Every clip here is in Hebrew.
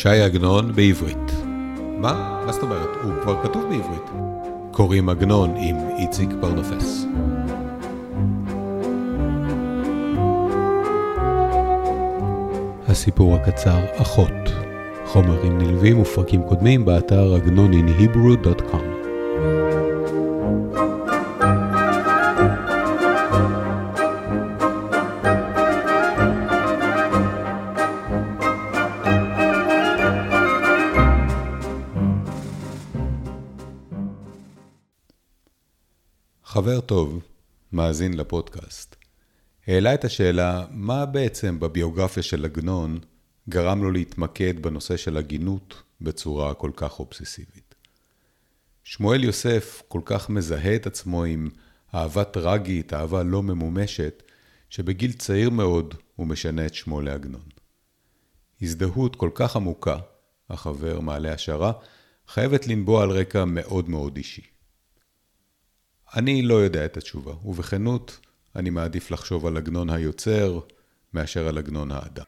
ש"י עגנון בעברית. מה? מה זאת אומרת? הוא כבר כתוב בעברית. קוראים עגנון עם איציק פרנופס. הסיפור הקצר אחות. חומרים נלווים ופרקים קודמים באתר עגנוninhebrew.com מאזין לפודקאסט, העלה את השאלה מה בעצם בביוגרפיה של עגנון גרם לו להתמקד בנושא של הגינות בצורה כל כך אובססיבית. שמואל יוסף כל כך מזהה את עצמו עם אהבה טרגית, אהבה לא ממומשת, שבגיל צעיר מאוד הוא משנה את שמו לעגנון. הזדהות כל כך עמוקה, החבר מעלה השערה, חייבת לנבוע על רקע מאוד מאוד אישי. אני לא יודע את התשובה, ובכנות, אני מעדיף לחשוב על עגנון היוצר מאשר על עגנון האדם.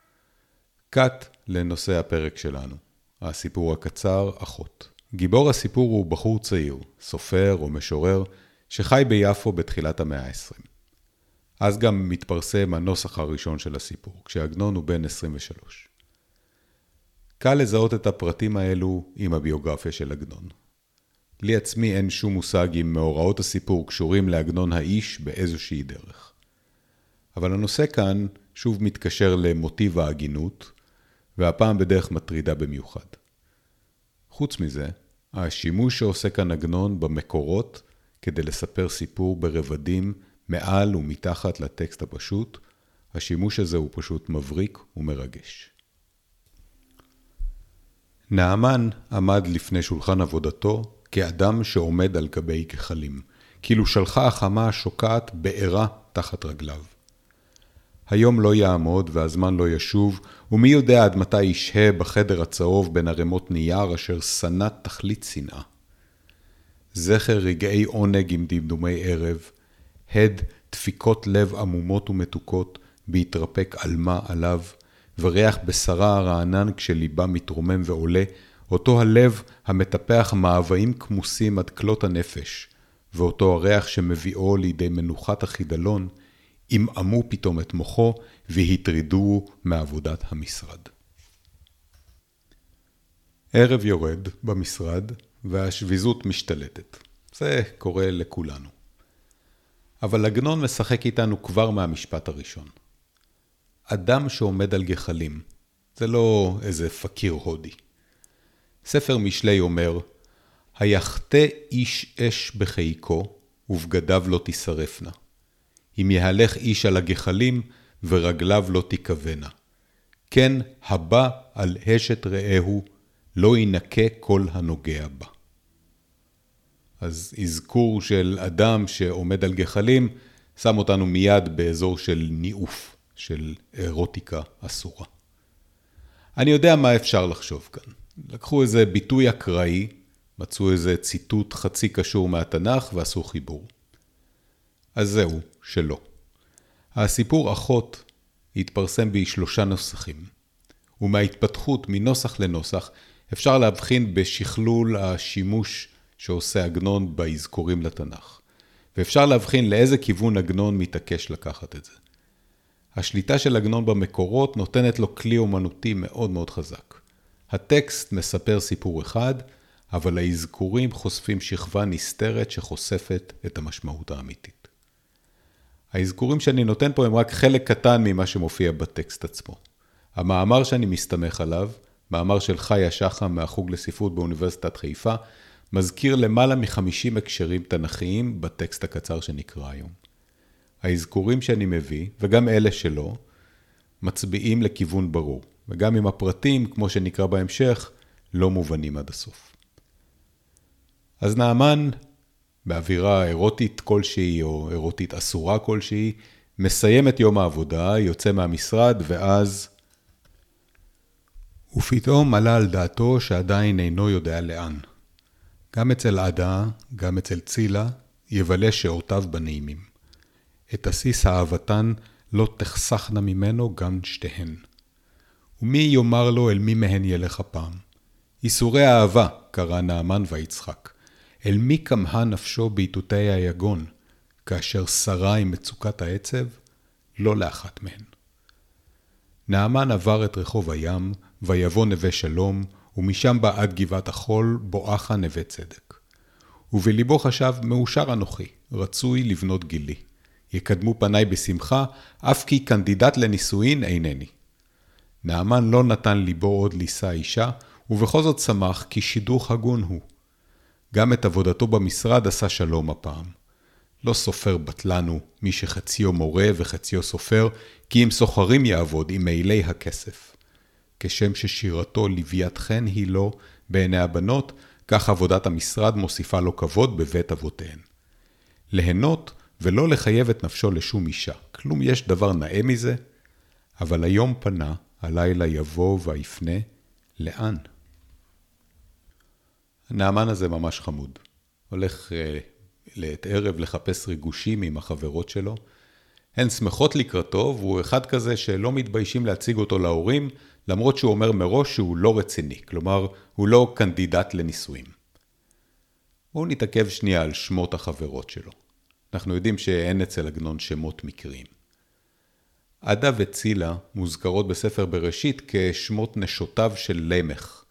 קאט לנושא הפרק שלנו, הסיפור הקצר, אחות. גיבור הסיפור הוא בחור צעיר, סופר או משורר, שחי ביפו בתחילת המאה ה-20. אז גם מתפרסם הנוסח הראשון של הסיפור, כשעגנון הוא בן 23. קל לזהות את הפרטים האלו עם הביוגרפיה של עגנון. לי עצמי אין שום מושג אם מאורעות הסיפור קשורים לעגנון האיש באיזושהי דרך. אבל הנושא כאן שוב מתקשר למוטיב ההגינות, והפעם בדרך מטרידה במיוחד. חוץ מזה, השימוש שעושה כאן עגנון במקורות כדי לספר סיפור ברבדים מעל ומתחת לטקסט הפשוט, השימוש הזה הוא פשוט מבריק ומרגש. נעמן עמד לפני שולחן עבודתו כאדם שעומד על גבי גחלים, כאילו שלחה החמה השוקעת בעירה תחת רגליו. היום לא יעמוד והזמן לא ישוב, ומי יודע עד מתי ישהה בחדר הצהוב בין ערימות נייר אשר שנא תכלית שנאה. זכר רגעי עונג עם דמדומי ערב, הד דפיקות לב עמומות ומתוקות, בהתרפק עלמה עליו, וריח בשרה הרענן כשליבה מתרומם ועולה, אותו הלב המטפח מאוויים כמוסים עד כלות הנפש, ואותו הריח שמביאו לידי מנוחת החידלון, עמעמו פתאום את מוחו והטרידוהו מעבודת המשרד. ערב יורד במשרד והשביזות משתלטת. זה קורה לכולנו. אבל עגנון משחק איתנו כבר מהמשפט הראשון. אדם שעומד על גחלים, זה לא איזה פקיר הודי. ספר משלי אומר, היחטא איש אש בחיקו, ובגדיו לא תשרפנה. אם יהלך איש על הגחלים, ורגליו לא תיכוונה. כן הבא על אשת רעהו, לא ינקה כל הנוגע בה. אז אזכור של אדם שעומד על גחלים, שם אותנו מיד באזור של ניאוף, של אירוטיקה אסורה. אני יודע מה אפשר לחשוב כאן. לקחו איזה ביטוי אקראי, מצאו איזה ציטוט חצי קשור מהתנ"ך ועשו חיבור. אז זהו, שלא. הסיפור אחות התפרסם בשלושה נוסחים, ומההתפתחות מנוסח לנוסח אפשר להבחין בשכלול השימוש שעושה עגנון באזכורים לתנ"ך, ואפשר להבחין לאיזה כיוון עגנון מתעקש לקחת את זה. השליטה של עגנון במקורות נותנת לו כלי אומנותי מאוד מאוד חזק. הטקסט מספר סיפור אחד, אבל האזכורים חושפים שכבה נסתרת שחושפת את המשמעות האמיתית. האזכורים שאני נותן פה הם רק חלק קטן ממה שמופיע בטקסט עצמו. המאמר שאני מסתמך עליו, מאמר של חיה שחם מהחוג לספרות באוניברסיטת חיפה, מזכיר למעלה מ-50 הקשרים תנכיים בטקסט הקצר שנקרא היום. האזכורים שאני מביא, וגם אלה שלא, מצביעים לכיוון ברור. וגם אם הפרטים, כמו שנקרא בהמשך, לא מובנים עד הסוף. אז נעמן, באווירה אירוטית כלשהי או אירוטית אסורה כלשהי, מסיים את יום העבודה, יוצא מהמשרד, ואז... ופתאום עלה על דעתו שעדיין אינו יודע לאן. גם אצל עדה, גם אצל צילה, יבלה שעותיו בנעימים. את עסיס אהבתן לא תחסכנה ממנו גם שתיהן. ומי יאמר לו אל מי מהן ילך הפעם? ייסורי אהבה, קרא נעמן ויצחק. אל מי כמהה נפשו באיתותי היגון, כאשר שרה עם מצוקת העצב? לא לאחת מהן. נעמן עבר את רחוב הים, ויבוא נווה שלום, ומשם בא עד גבעת החול, בואכה נווה צדק. ובליבו חשב, מאושר אנוכי, רצוי לבנות גילי. יקדמו פניי בשמחה, אף כי קנדידט לנישואין אינני. נעמן לא נתן ליבו עוד לישא אישה, ובכל זאת שמח כי שידוך הגון הוא. גם את עבודתו במשרד עשה שלום הפעם. לא סופר בטלן הוא, מי שחציו מורה וחציו סופר, כי אם סוחרים יעבוד עם מעילי הכסף. כשם ששירתו לוויית חן היא לו בעיני הבנות, כך עבודת המשרד מוסיפה לו כבוד בבית אבותיהן. ליהנות ולא לחייב את נפשו לשום אישה. כלום יש דבר נאה מזה? אבל היום פנה, הלילה יבוא ויפנה, לאן? הנעמן הזה ממש חמוד. הולך אה, לעת ערב לחפש ריגושים עם החברות שלו. הן שמחות לקראתו, והוא אחד כזה שלא מתביישים להציג אותו להורים, למרות שהוא אומר מראש שהוא לא רציני, כלומר, הוא לא קנדידט לנישואים. בואו נתעכב שנייה על שמות החברות שלו. אנחנו יודעים שאין אצל עגנון שמות מקריים. עדה וצילה מוזכרות בספר בראשית כשמות נשותיו של למך,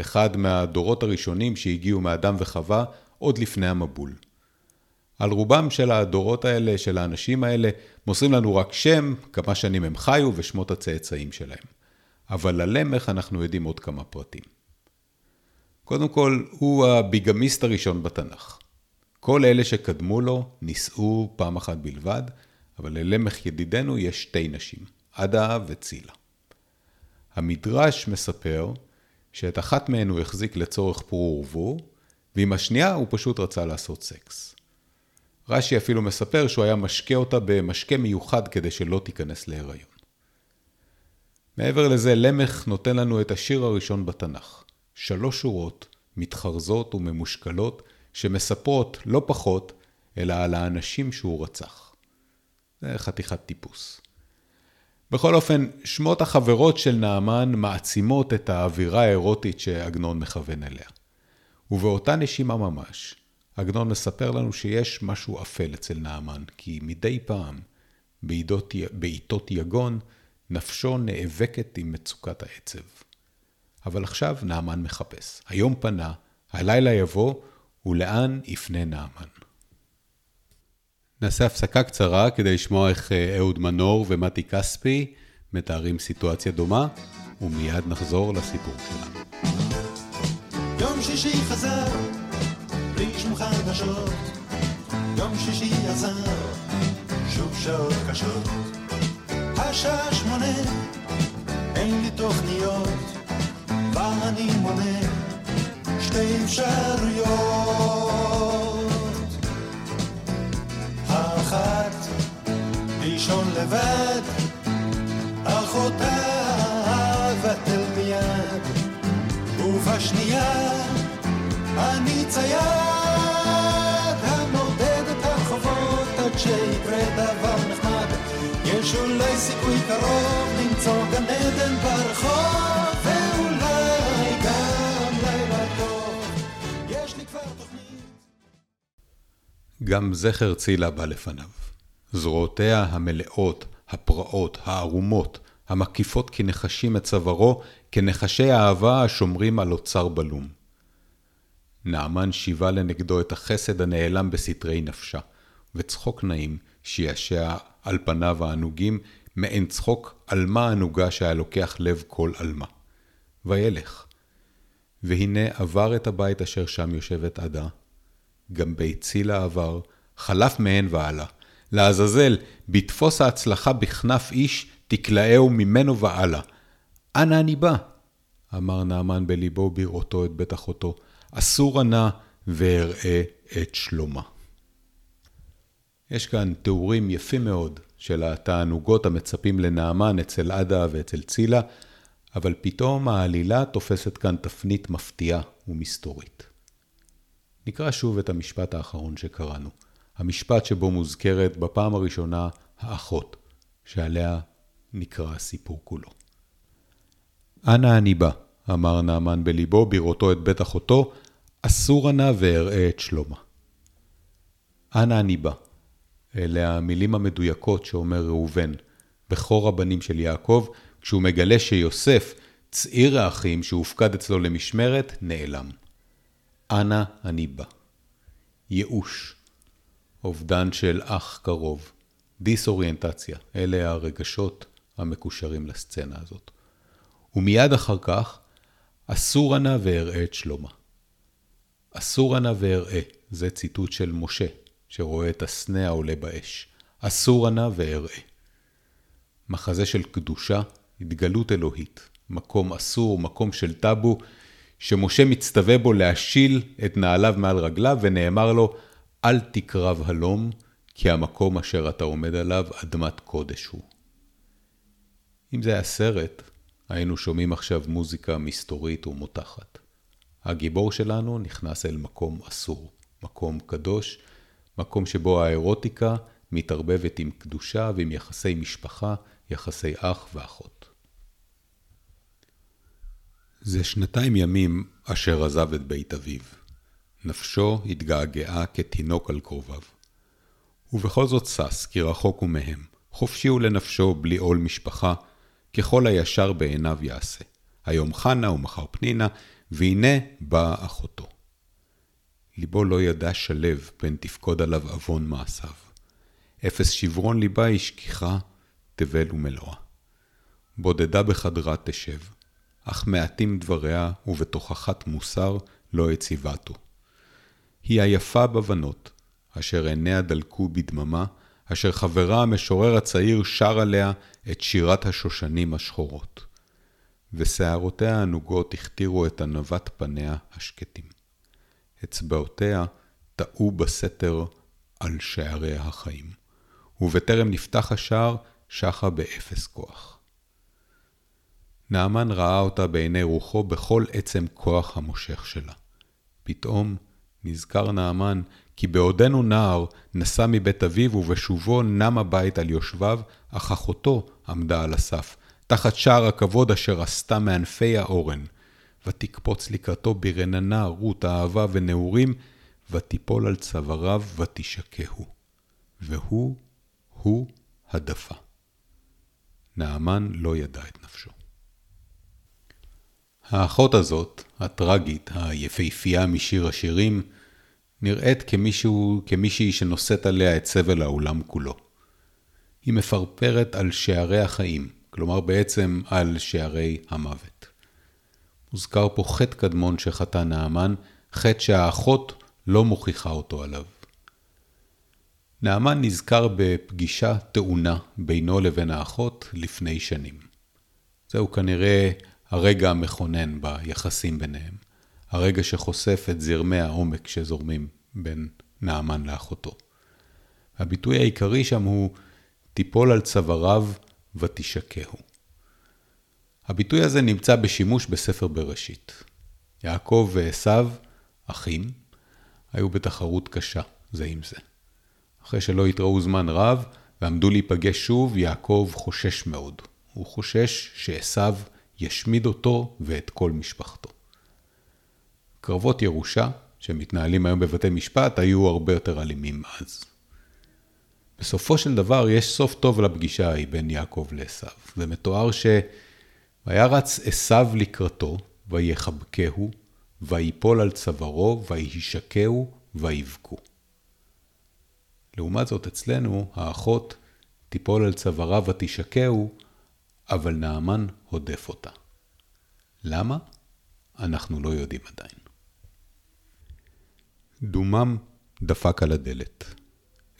אחד מהדורות הראשונים שהגיעו מאדם וחווה עוד לפני המבול. על רובם של הדורות האלה, של האנשים האלה, מוסרים לנו רק שם, כמה שנים הם חיו ושמות הצאצאים שלהם. אבל על למך אנחנו יודעים עוד כמה פרטים. קודם כל, הוא הביגמיסט הראשון בתנ"ך. כל אלה שקדמו לו נישאו פעם אחת בלבד, אבל ללמך ידידנו יש שתי נשים, עדה וצילה. המדרש מספר שאת אחת מהן הוא החזיק לצורך פרו ורבו, ועם השנייה הוא פשוט רצה לעשות סקס. רש"י אפילו מספר שהוא היה משקה אותה במשקה מיוחד כדי שלא תיכנס להיריון. מעבר לזה, למך נותן לנו את השיר הראשון בתנ"ך. שלוש שורות, מתחרזות וממושקלות, שמספרות לא פחות, אלא על האנשים שהוא רצח. זה חתיכת טיפוס. בכל אופן, שמות החברות של נעמן מעצימות את האווירה האירוטית שעגנון מכוון אליה. ובאותה נשימה ממש, עגנון מספר לנו שיש משהו אפל אצל נעמן, כי מדי פעם, בעיתות יגון, נפשו נאבקת עם מצוקת העצב. אבל עכשיו נעמן מחפש. היום פנה, הלילה יבוא, ולאן יפנה נעמן. נעשה הפסקה קצרה כדי לשמוע איך אה, אהוד מנור ומתי כספי מתארים סיטואציה דומה, ומיד נחזור לסיפור שלנו. יום שישי חזר, בלי שום חדשות, יום שישי עזר, שוב שעות קשות. השעה שמונה, אין לי תוכניות, ואני מונה שתי אפשרויות. לישון לבד, אחותה אבטל מיד, ובשנייה אני צייד המודד את החובות עד שיקרה דבר נחמד. יש אולי סיכוי קרוב למצוא גן עדן ברחוב. גם זכר צילה בא לפניו. זרועותיה המלאות, הפרעות, הערומות, המקיפות כנחשים את צווארו, כנחשי אהבה השומרים על אוצר בלום. נעמן שיבה לנגדו את החסד הנעלם בסתרי נפשה, וצחוק נעים שיעשע על פניו הענוגים, מעין צחוק עלמה ענוגה שהיה לוקח לב כל עלמה. וילך. והנה עבר את הבית אשר שם יושבת עדה, גם בית צילה עבר, חלף מהן והלאה. לעזאזל, בתפוס ההצלחה בכנף איש, תקלעהו ממנו והלאה. אנה אני בא? אמר נעמן בליבו בראותו את בית אחותו, אסור נא ואראה את שלומה. יש כאן תיאורים יפים מאוד של התענוגות המצפים לנעמן אצל עדה ואצל צילה, אבל פתאום העלילה תופסת כאן תפנית מפתיעה ומסתורית. נקרא שוב את המשפט האחרון שקראנו, המשפט שבו מוזכרת בפעם הראשונה האחות, שעליה נקרא הסיפור כולו. אנה אני בא, אמר נעמן בליבו בראותו את בית אחותו, אסור נא ואראה את שלומה. אנה אני בא. אלה המילים המדויקות שאומר ראובן, בכור הבנים של יעקב, כשהוא מגלה שיוסף, צעיר האחים שהופקד אצלו למשמרת, נעלם. אנה אני בא. ייאוש, אובדן של אח קרוב, דיסאוריינטציה, אלה הרגשות המקושרים לסצנה הזאת. ומיד אחר כך, אסור נא ואראה את שלומה. אסור נא ואראה, זה ציטוט של משה, שרואה את הסנה העולה באש. אסור נא ואראה. מחזה של קדושה, התגלות אלוהית, מקום אסור, מקום של טאבו, שמשה מצטווה בו להשיל את נעליו מעל רגליו, ונאמר לו, אל תקרב הלום, כי המקום אשר אתה עומד עליו, אדמת קודש הוא. אם זה היה סרט, היינו שומעים עכשיו מוזיקה מסתורית ומותחת. הגיבור שלנו נכנס אל מקום אסור, מקום קדוש, מקום שבו האירוטיקה מתערבבת עם קדושה ועם יחסי משפחה, יחסי אח ואחות. זה שנתיים ימים אשר עזב את בית אביו. נפשו התגעגעה כתינוק על קרוביו. ובכל זאת שש, כי רחוק הוא מהם. חופשי הוא לנפשו בלי עול משפחה, ככל הישר בעיניו יעשה. היום חנה ומחר פנינה, והנה באה אחותו. ליבו לא ידע שלו פן תפקוד עליו עוון מעשיו. אפס שברון ליבה השכיחה, תבל ומלואה. בודדה בחדרה תשב, אך מעטים דבריה ובתוכחת מוסר לא הציבתו. היא היפה בבנות, אשר עיניה דלקו בדממה, אשר חברה המשורר הצעיר שר עליה את שירת השושנים השחורות. ושערותיה הנוגות הכתירו את ענוות פניה השקטים. אצבעותיה טעו בסתר על שערי החיים, ובטרם נפתח השער, שחה באפס כוח. נעמן ראה אותה בעיני רוחו בכל עצם כוח המושך שלה. פתאום נזכר נעמן כי בעודנו נער נסע מבית אביו ובשובו נם הבית על יושביו, אך אחותו עמדה על הסף, תחת שער הכבוד אשר עשתה מענפי האורן. ותקפוץ לקראתו ברננה, רות, אהבה ונעורים, ותיפול על צוואריו ותשקהו. והוא, הוא הדפה. נעמן לא ידע את נפשו. האחות הזאת, הטרגית, היפהפייה משיר השירים, נראית כמישהו, כמישהי שנושאת עליה את סבל העולם כולו. היא מפרפרת על שערי החיים, כלומר בעצם על שערי המוות. מוזכר פה חטא קדמון שחטא נעמן, חטא שהאחות לא מוכיחה אותו עליו. נעמן נזכר בפגישה טעונה בינו לבין האחות לפני שנים. זהו כנראה הרגע המכונן ביחסים ביניהם. הרגע שחושף את זרמי העומק שזורמים בין נעמן לאחותו. הביטוי העיקרי שם הוא תיפול על צוואריו ותשקהו. הביטוי הזה נמצא בשימוש בספר בראשית. יעקב ועשו, אחים, היו בתחרות קשה זה עם זה. אחרי שלא התראו זמן רב ועמדו להיפגש שוב, יעקב חושש מאוד. הוא חושש שעשו ישמיד אותו ואת כל משפחתו. קרבות ירושה, שמתנהלים היום בבתי משפט, היו הרבה יותר אלימים אז. בסופו של דבר יש סוף טוב לפגישה ההיא בין יעקב לעשו, ומתואר רץ עשו לקראתו, ויחבקהו, ויפול על צווארו, וישקהו, ויבכו. לעומת זאת, אצלנו, האחות תיפול על צווארה ותשקהו, אבל נעמן הודף אותה. למה? אנחנו לא יודעים עדיין. דומם דפק על הדלת.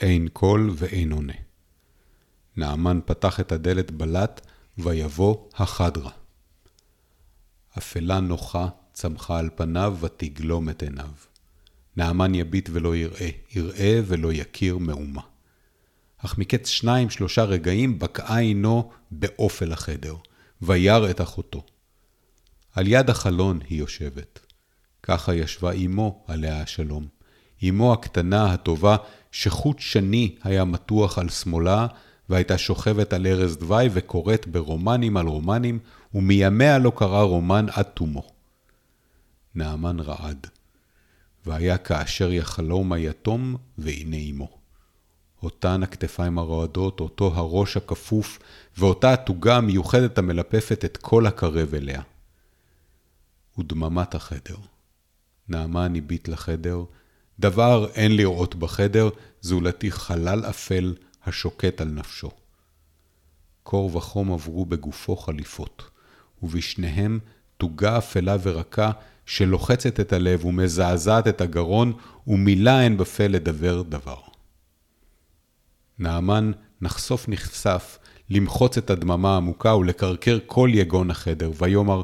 אין קול ואין עונה. נעמן פתח את הדלת בלט, ויבוא החדרה. אפלה נוחה צמחה על פניו, ותגלום את עיניו. נעמן יביט ולא יראה, יראה ולא יכיר מאומה. אך מקץ שניים שלושה רגעים בקעה עינו באופל החדר, וירא את אחותו. על יד החלון היא יושבת. ככה ישבה אמו עליה השלום. אמו הקטנה, הטובה, שחוט שני היה מתוח על שמאלה, והייתה שוכבת על ערש דווי וקוראת ברומנים על רומנים, ומימיה לא קרא רומן עד תומו. נעמן רעד, והיה כאשר יחלום היתום, והנה אמו. אותן הכתפיים הרועדות, אותו הראש הכפוף, ואותה התוגה המיוחדת המלפפת את כל הקרב אליה. ודממת החדר. נעמן הביט לחדר, דבר אין לראות בחדר, זולתי חלל אפל השוקט על נפשו. קור וחום עברו בגופו חליפות, ובשניהם תוגה אפלה ורכה שלוחצת את הלב ומזעזעת את הגרון, ומילה אין בפה לדבר דבר. נעמן נחשוף נחשף למחוץ את הדממה העמוקה ולקרקר כל יגון החדר, ויאמר,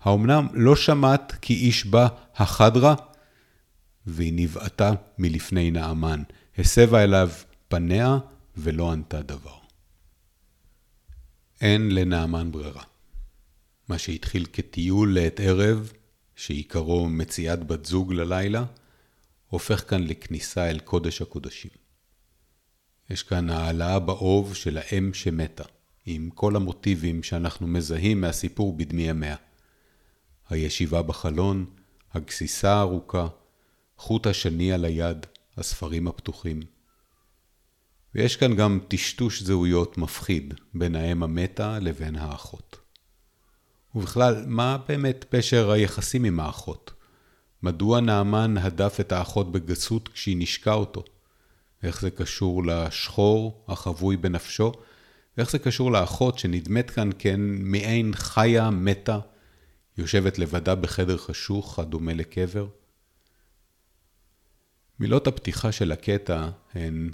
האמנם לא שמעת כי איש בא החדרה? והיא נבעטה מלפני נעמן, הסבה אליו פניה ולא ענתה דבר. אין לנעמן ברירה. מה שהתחיל כטיול לעת ערב, שעיקרו מציאת בת זוג ללילה, הופך כאן לכניסה אל קודש הקודשים. יש כאן העלאה באוב של האם שמתה, עם כל המוטיבים שאנחנו מזהים מהסיפור בדמי ימיה. הישיבה בחלון, הגסיסה הארוכה, חוט השני על היד, הספרים הפתוחים. ויש כאן גם טשטוש זהויות מפחיד בין האם המתה לבין האחות. ובכלל, מה באמת פשר היחסים עם האחות? מדוע נעמן הדף את האחות בגסות כשהיא נשקה אותו? איך זה קשור לשחור החבוי בנפשו? ואיך זה קשור לאחות שנדמת כאן כן מעין חיה מתה, יושבת לבדה בחדר חשוך הדומה לקבר? מילות הפתיחה של הקטע הן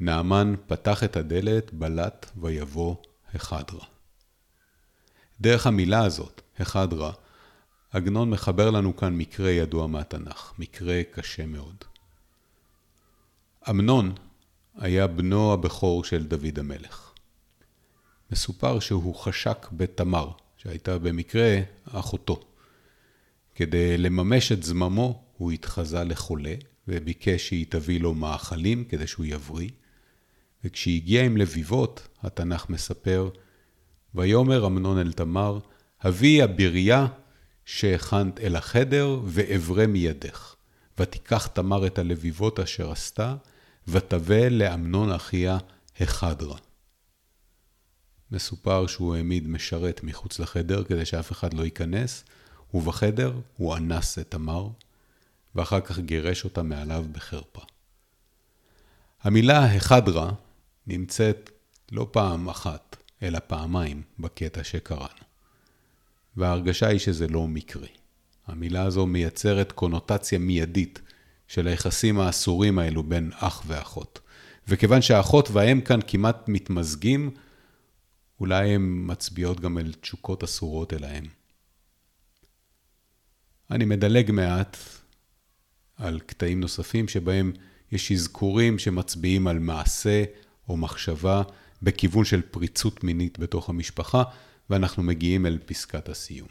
נעמן פתח את הדלת, בלט ויבוא החדרה. דרך המילה הזאת, החדרה, עגנון מחבר לנו כאן מקרה ידוע מהתנ"ך, מקרה קשה מאוד. אמנון היה בנו הבכור של דוד המלך. מסופר שהוא חשק בתמר, שהייתה במקרה אחותו. כדי לממש את זממו, הוא התחזה לחולה, וביקש שהיא תביא לו מאכלים כדי שהוא יבריא. וכשהגיע עם לביבות, התנ"ך מספר, ויאמר אמנון אל תמר, הביא הבריה שהכנת אל החדר, ואברה מידך. ותיקח תמר את הלביבות אשר עשתה, ותבא לאמנון אחיה החדרה. מסופר שהוא העמיד משרת מחוץ לחדר כדי שאף אחד לא ייכנס, ובחדר הוא אנס את תמר, ואחר כך גירש אותה מעליו בחרפה. המילה החדרה נמצאת לא פעם אחת, אלא פעמיים בקטע שקראנו. וההרגשה היא שזה לא מקרי. המילה הזו מייצרת קונוטציה מיידית של היחסים האסורים האלו בין אח ואחות. וכיוון שהאחות והאם כאן כמעט מתמזגים, אולי הן מצביעות גם אל תשוקות אסורות אל האם. אני מדלג מעט על קטעים נוספים שבהם יש אזכורים שמצביעים על מעשה או מחשבה בכיוון של פריצות מינית בתוך המשפחה, ואנחנו מגיעים אל פסקת הסיום.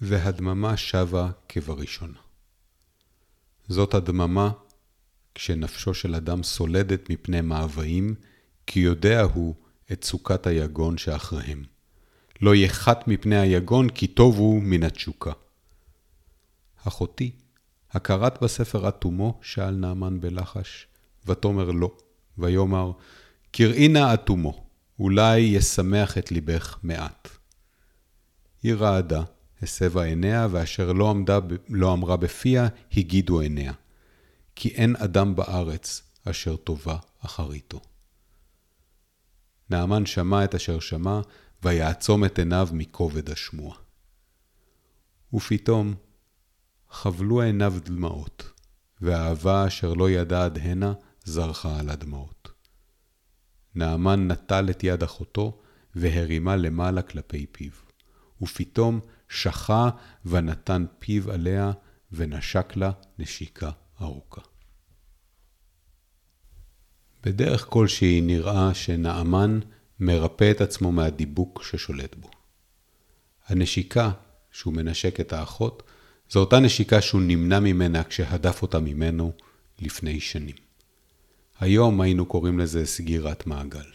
והדממה שבה כבראשונה. זאת הדממה כשנפשו של אדם סולדת מפני מאוויים, כי יודע הוא את סוכת היגון שאחריהם. לא יחת מפני היגון, כי טוב הוא מן התשוקה. אחותי, הקראת בספר עד תומו? שאל נעמן בלחש, ותאמר לא, ויאמר, קראי נא עד תומו, אולי ישמח את ליבך מעט. היא רעדה, הסבה עיניה, ואשר לא, עמדה, לא אמרה בפיה, הגידו עיניה. כי אין אדם בארץ אשר טובה אחריתו. נעמן שמע את אשר שמע, ויעצום את עיניו מכובד השמוע. ופתאום חבלו עיניו דמעות, והאהבה אשר לא ידע עד הנה זרחה על הדמעות. נעמן נטל את יד אחותו והרימה למעלה כלפי פיו, ופתאום שחה ונתן פיו עליה ונשק לה נשיקה ארוכה. בדרך כלשהי נראה שנעמן מרפא את עצמו מהדיבוק ששולט בו. הנשיקה שהוא מנשק את האחות, זו אותה נשיקה שהוא נמנע ממנה כשהדף אותה ממנו לפני שנים. היום היינו קוראים לזה סגירת מעגל.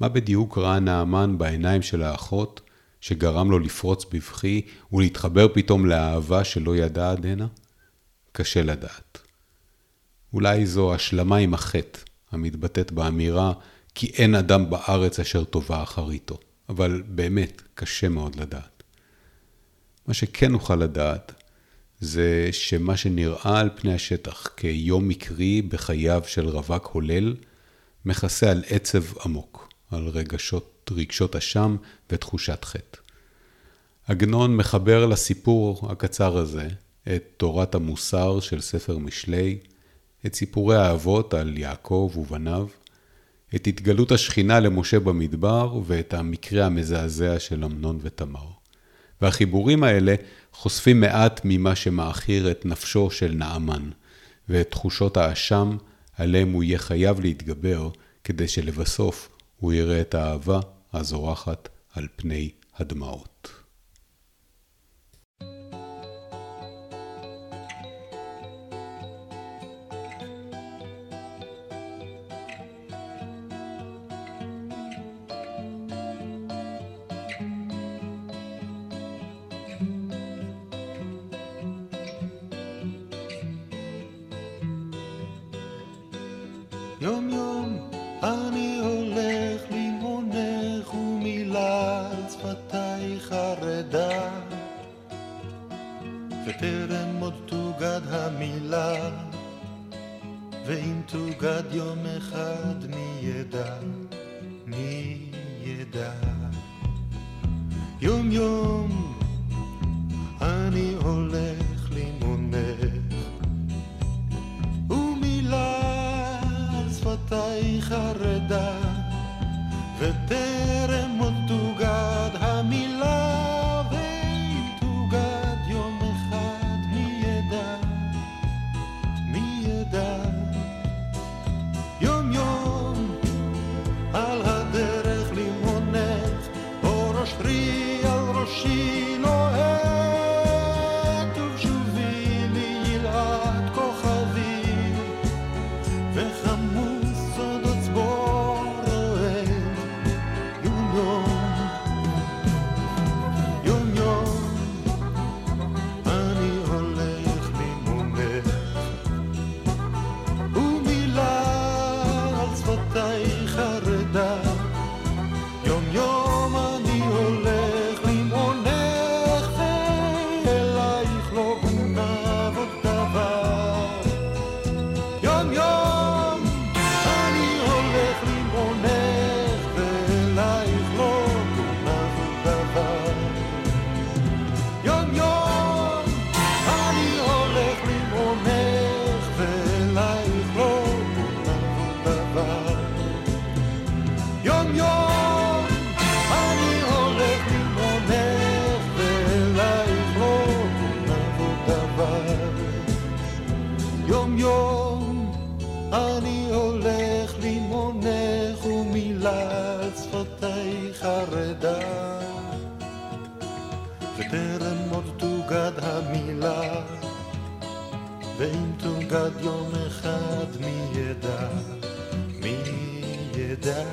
מה בדיוק ראה נעמן בעיניים של האחות, שגרם לו לפרוץ בבכי ולהתחבר פתאום לאהבה שלא ידע עד הנה? קשה לדעת. אולי זו השלמה עם החטא, המתבטאת באמירה כי אין אדם בארץ אשר טובה אחריתו, אבל באמת קשה מאוד לדעת. מה שכן נוכל לדעת זה שמה שנראה על פני השטח כיום מקרי בחייו של רווק הולל, מכסה על עצב עמוק, על רגשות, רגשות אשם ותחושת חטא. עגנון מחבר לסיפור הקצר הזה את תורת המוסר של ספר משלי, את סיפורי האבות על יעקב ובניו, את התגלות השכינה למשה במדבר ואת המקרה המזעזע של אמנון ותמר. והחיבורים האלה חושפים מעט ממה שמאכיר את נפשו של נעמן, ואת תחושות האשם עליהם הוא יהיה חייב להתגבר, כדי שלבסוף הוא יראה את האהבה הזורחת על פני הדמעות. יום יום אני הולך לימונך וטרם עוד תוגד המילה ואם תוגד יום אחד מי ידע, מי ידע? יום יום אני הולך לימונך ומילה על שפתיי חרדה וטרם עוד על ומילה על שפתיי חרדה וטרם עוד תוגד המילה ואם תוגד יום אחד מי ידע, מי ידע